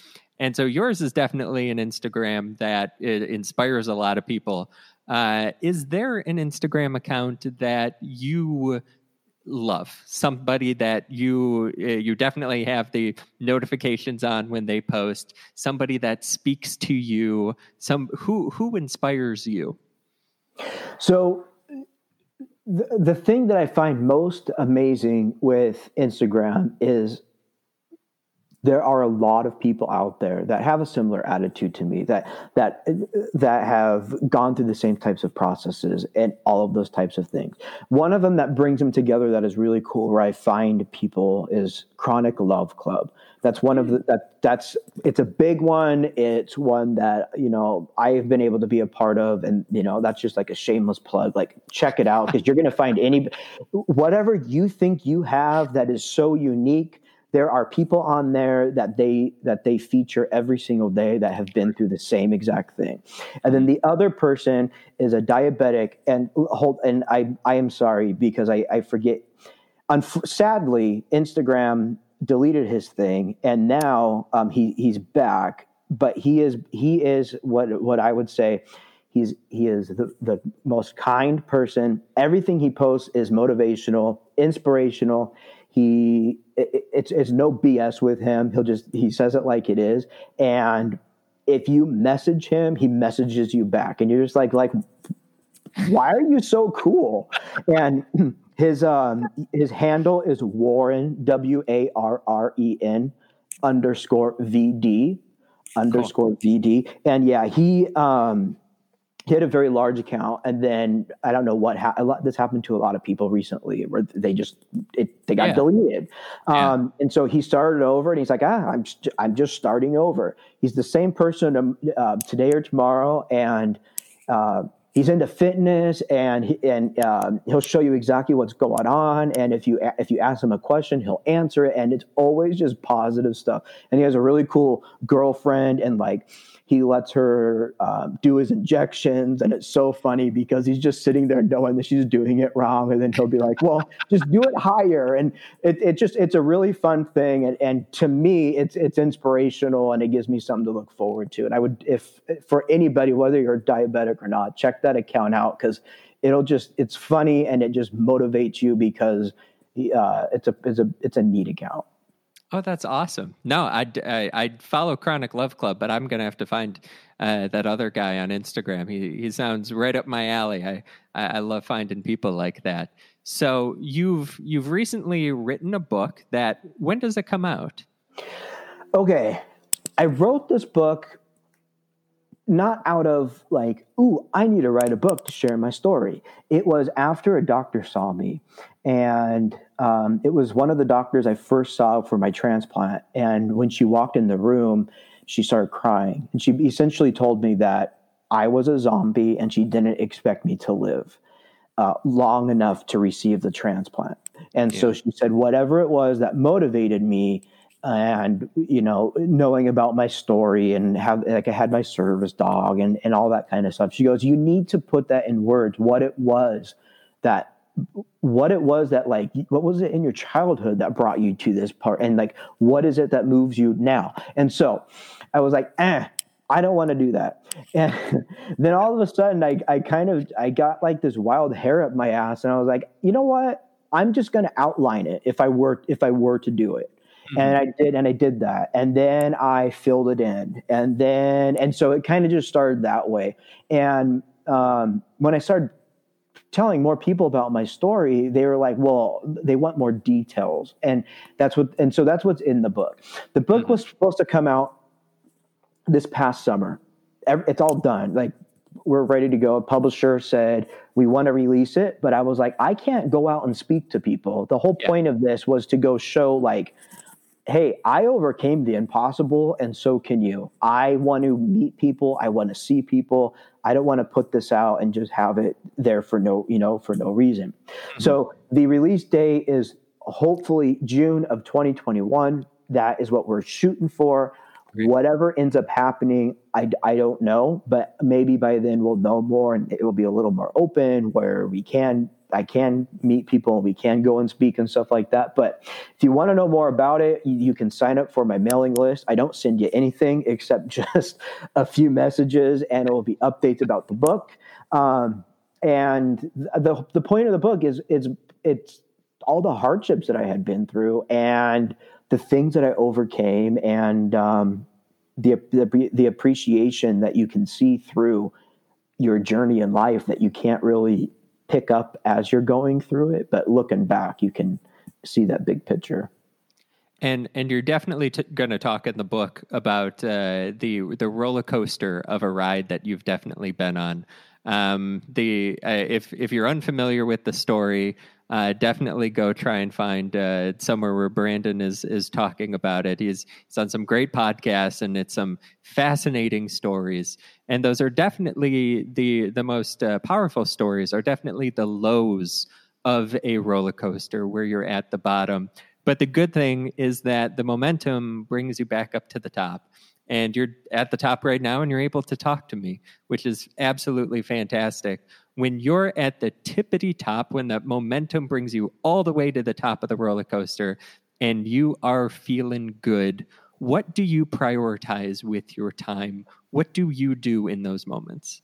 And so yours is definitely an instagram that inspires a lot of people. Uh, is there an instagram account that you love somebody that you uh, you definitely have the notifications on when they post somebody that speaks to you some who who inspires you? So the, the thing that i find most amazing with instagram is there are a lot of people out there that have a similar attitude to me that that that have gone through the same types of processes and all of those types of things. One of them that brings them together that is really cool where i find people is chronic love club. That's one of the that that's it's a big one. It's one that you know i've been able to be a part of and you know that's just like a shameless plug. Like check it out because you're going to find any whatever you think you have that is so unique there are people on there that they that they feature every single day that have been through the same exact thing. And then the other person is a diabetic and hold and i i am sorry because i i forget. Unf- sadly instagram deleted his thing and now um, he he's back but he is he is what what i would say he's he is the, the most kind person. Everything he posts is motivational inspirational he it, it's it's no BS with him. He'll just he says it like it is, and if you message him, he messages you back, and you're just like like, why are you so cool? And (clears throat) his um his handle is Warren W A R R E N underscore V D underscore V D, and yeah, he um he had a very large account and then i don't know what ha- this happened to a lot of people recently where they just it, they got yeah. deleted yeah. Um, and so he started over and he's like ah i'm, st- I'm just starting over he's the same person um, uh, today or tomorrow and uh, he's into fitness and he, and uh, he'll show you exactly what's going on and if you if you ask him a question he'll answer it and it's always just positive stuff and he has a really cool girlfriend and like he lets her um, do his injections and it's so funny because he's just sitting there knowing that she's doing it wrong and then he'll be like well just do it higher. And it, it just it's a really fun thing and, and to me it's it's inspirational and it gives me something to look forward to. And i would if for anybody whether you're diabetic or not check that account out because it'll just it's funny and it just motivates you because uh, it's a it's a it's a neat account Oh, that's awesome. No, I'd, I, I'd follow Chronic Love Club, but I'm going to have to find uh, that other guy on Instagram. He, he sounds right up my alley. I, I, love finding people like that. So you've, you've recently written a book that, when does it come out? Okay. I wrote this book not out of like, ooh, I need to write a book to share my story. It was after a doctor saw me and um, it was one of the doctors I first saw for my transplant. And when she walked in the room, she started crying. And she essentially told me that I was a zombie and she didn't expect me to live uh, long enough to receive the transplant. And yeah. so she said, whatever it was that motivated me and you know knowing about my story and how like i had my service dog and, and all that kind of stuff. She goes you need to put that in words what it was that what it was that like what was it in your childhood that brought you to this part? And like what is it that moves you now? And so i was like eh i don't want to do that. (laughs) And then all of a sudden I, I kind of i got like this wild hair up my ass and i was like you know what? I'm just going to outline it if i were if i were to do it mm-hmm. and i did and i did that and then i filled it in and then and so it kind of just started that way and um, when i started telling more people about my story, they were like, well, they want more details. And that's what, and so that's what's in the book. The book mm-hmm. was supposed to come out this past summer. It's all done. Like, we're ready to go. A publisher said, we want to release it. But I was like, I can't go out and speak to people. The whole yeah. point of this was to go show, like, hey, I overcame the impossible, and so can you. I want to meet people. I want to see people. I don't want to put this out and just have it there for no, you know, for no reason. Mm-hmm. So the release date is hopefully June of 2021. That is what we're shooting for. Whatever ends up happening, I, I don't know, but maybe by then we'll know more and it will be a little more open where we can I can meet people we can go and speak and stuff like that. But if you want to know more about it, you, you, can sign up for my mailing list. I don't send you anything (laughs) except just a few messages, and it will be updates about the book. Um, and the the point of the book is it's it's all the hardships that I had been through and the things that I overcame and um, the, the the appreciation that you can see through your journey in life that you can't really pick up as you're going through it, but looking back, you can see that big picture. And and you're definitely t- going to talk in the book about uh, the the roller coaster of a ride that you've definitely been on. Um, the uh, if if you're unfamiliar with the story, uh, definitely go try and find uh, somewhere where Brandon is is talking about it. He's he's on some great podcasts and it's some fascinating stories. And those are definitely the the most uh, powerful stories. Are definitely the lows of a roller coaster where you're at the bottom. But the good thing is that the momentum brings you back up to the top and you're at the top right now and you're able to talk to me, which is absolutely fantastic. When you're at the tippity top, when that momentum brings you all the way to the top of the roller coaster and you are feeling good, what do you prioritize with your time? What do you do in those moments?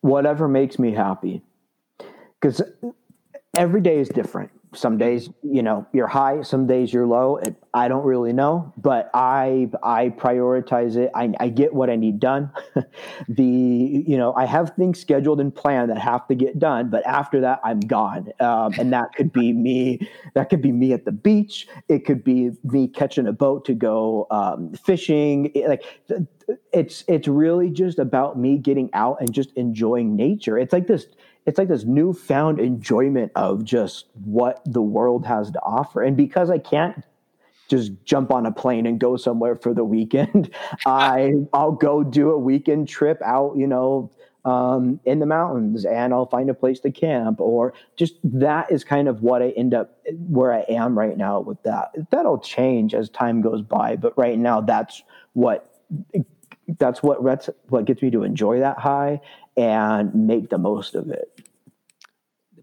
Whatever makes me happy. Because every day is different some days you know you're high some days you're low i don't really know but i i prioritize it. I, I get what i need done. (laughs) The you know i have things scheduled and planned that have to get done but after that i'm gone. Um, and that could be me that could be me at the beach. It could be me catching a boat to go um, fishing. It, like it's it's really just about me getting out and just enjoying nature. It's like this it's like this newfound enjoyment of just what the world has to offer. And because I can't just jump on a plane and go somewhere for the weekend, (laughs) I I'll go do a weekend trip out, you know, um, in the mountains and I'll find a place to camp or just that is kind of what I end up where I am right now with that. That'll change as time goes by, but right now that's what that's what that's what gets me to enjoy that high and make the most of it.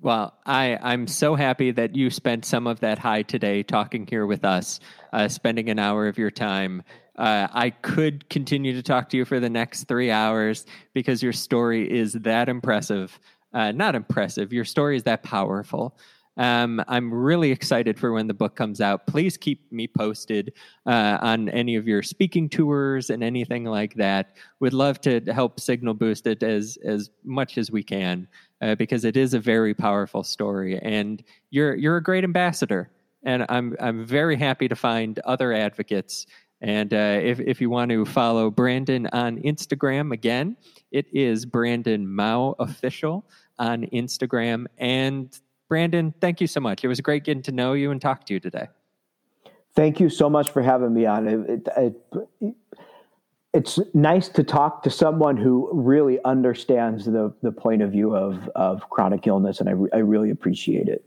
Well, I, I'm so happy that you spent some of that high today talking here with us, uh, spending an hour of your time. Uh, I could continue to talk to you for the next three hours because your story is that impressive. Uh, not impressive, your story is that powerful. Um, I'm really excited for when the book comes out. Please keep me posted uh, on any of your speaking tours and anything like that. Would love to help signal boost it as as much as we can uh, because it is a very powerful story, and you're you're a great ambassador. And I'm I'm very happy to find other advocates. And uh, if if you want to follow Brandon on Instagram again, it is Brandon Mouw official on Instagram and Brandon, thank you so much. It was great getting to know you and talk to you today. Thank you so much for having me on. It, it, it, it's nice to talk to someone who really understands the, the point of view of, of chronic illness, and I, re- I really appreciate it.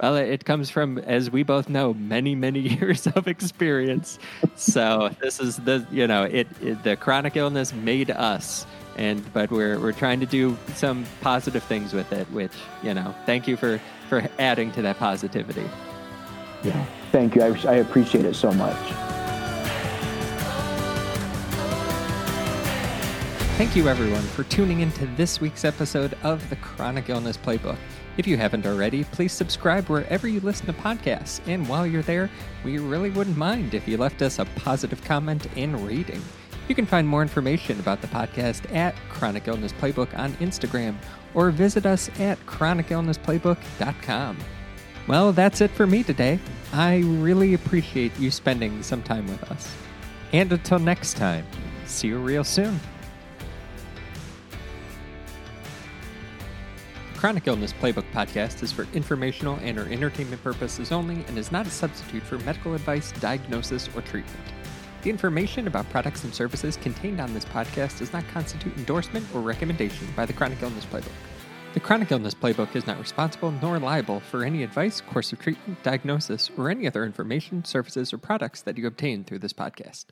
Well, it comes from, as we both know, many, many (laughs) years of experience. so this is the, you know, it, it the chronic illness made us and but we're we're trying to do some positive things with it which you know thank you for for adding to that positivity. Yeah. Thank you. I, I appreciate it so much. Thank you everyone for tuning into this week's episode of the chronic illness playbook. If you haven't already, please subscribe wherever you listen to podcasts. And while you're there, we really wouldn't mind if you left us a positive comment and rating. You can find more information about the podcast at Chronic Illness Playbook on Instagram or visit us at chronicillnessplaybook.com. Well, that's it for me today. I really appreciate you spending some time with us. And until next time, see you real soon. Chronic Illness Playbook podcast is for informational and or entertainment purposes only and is not a substitute for medical advice, diagnosis, or treatment. The information about products and services contained on this podcast does not constitute endorsement or recommendation by the Chronic Illness Playbook. The Chronic Illness Playbook is not responsible nor liable for any advice, course of treatment, diagnosis, or any other information, services, or products that you obtain through this podcast.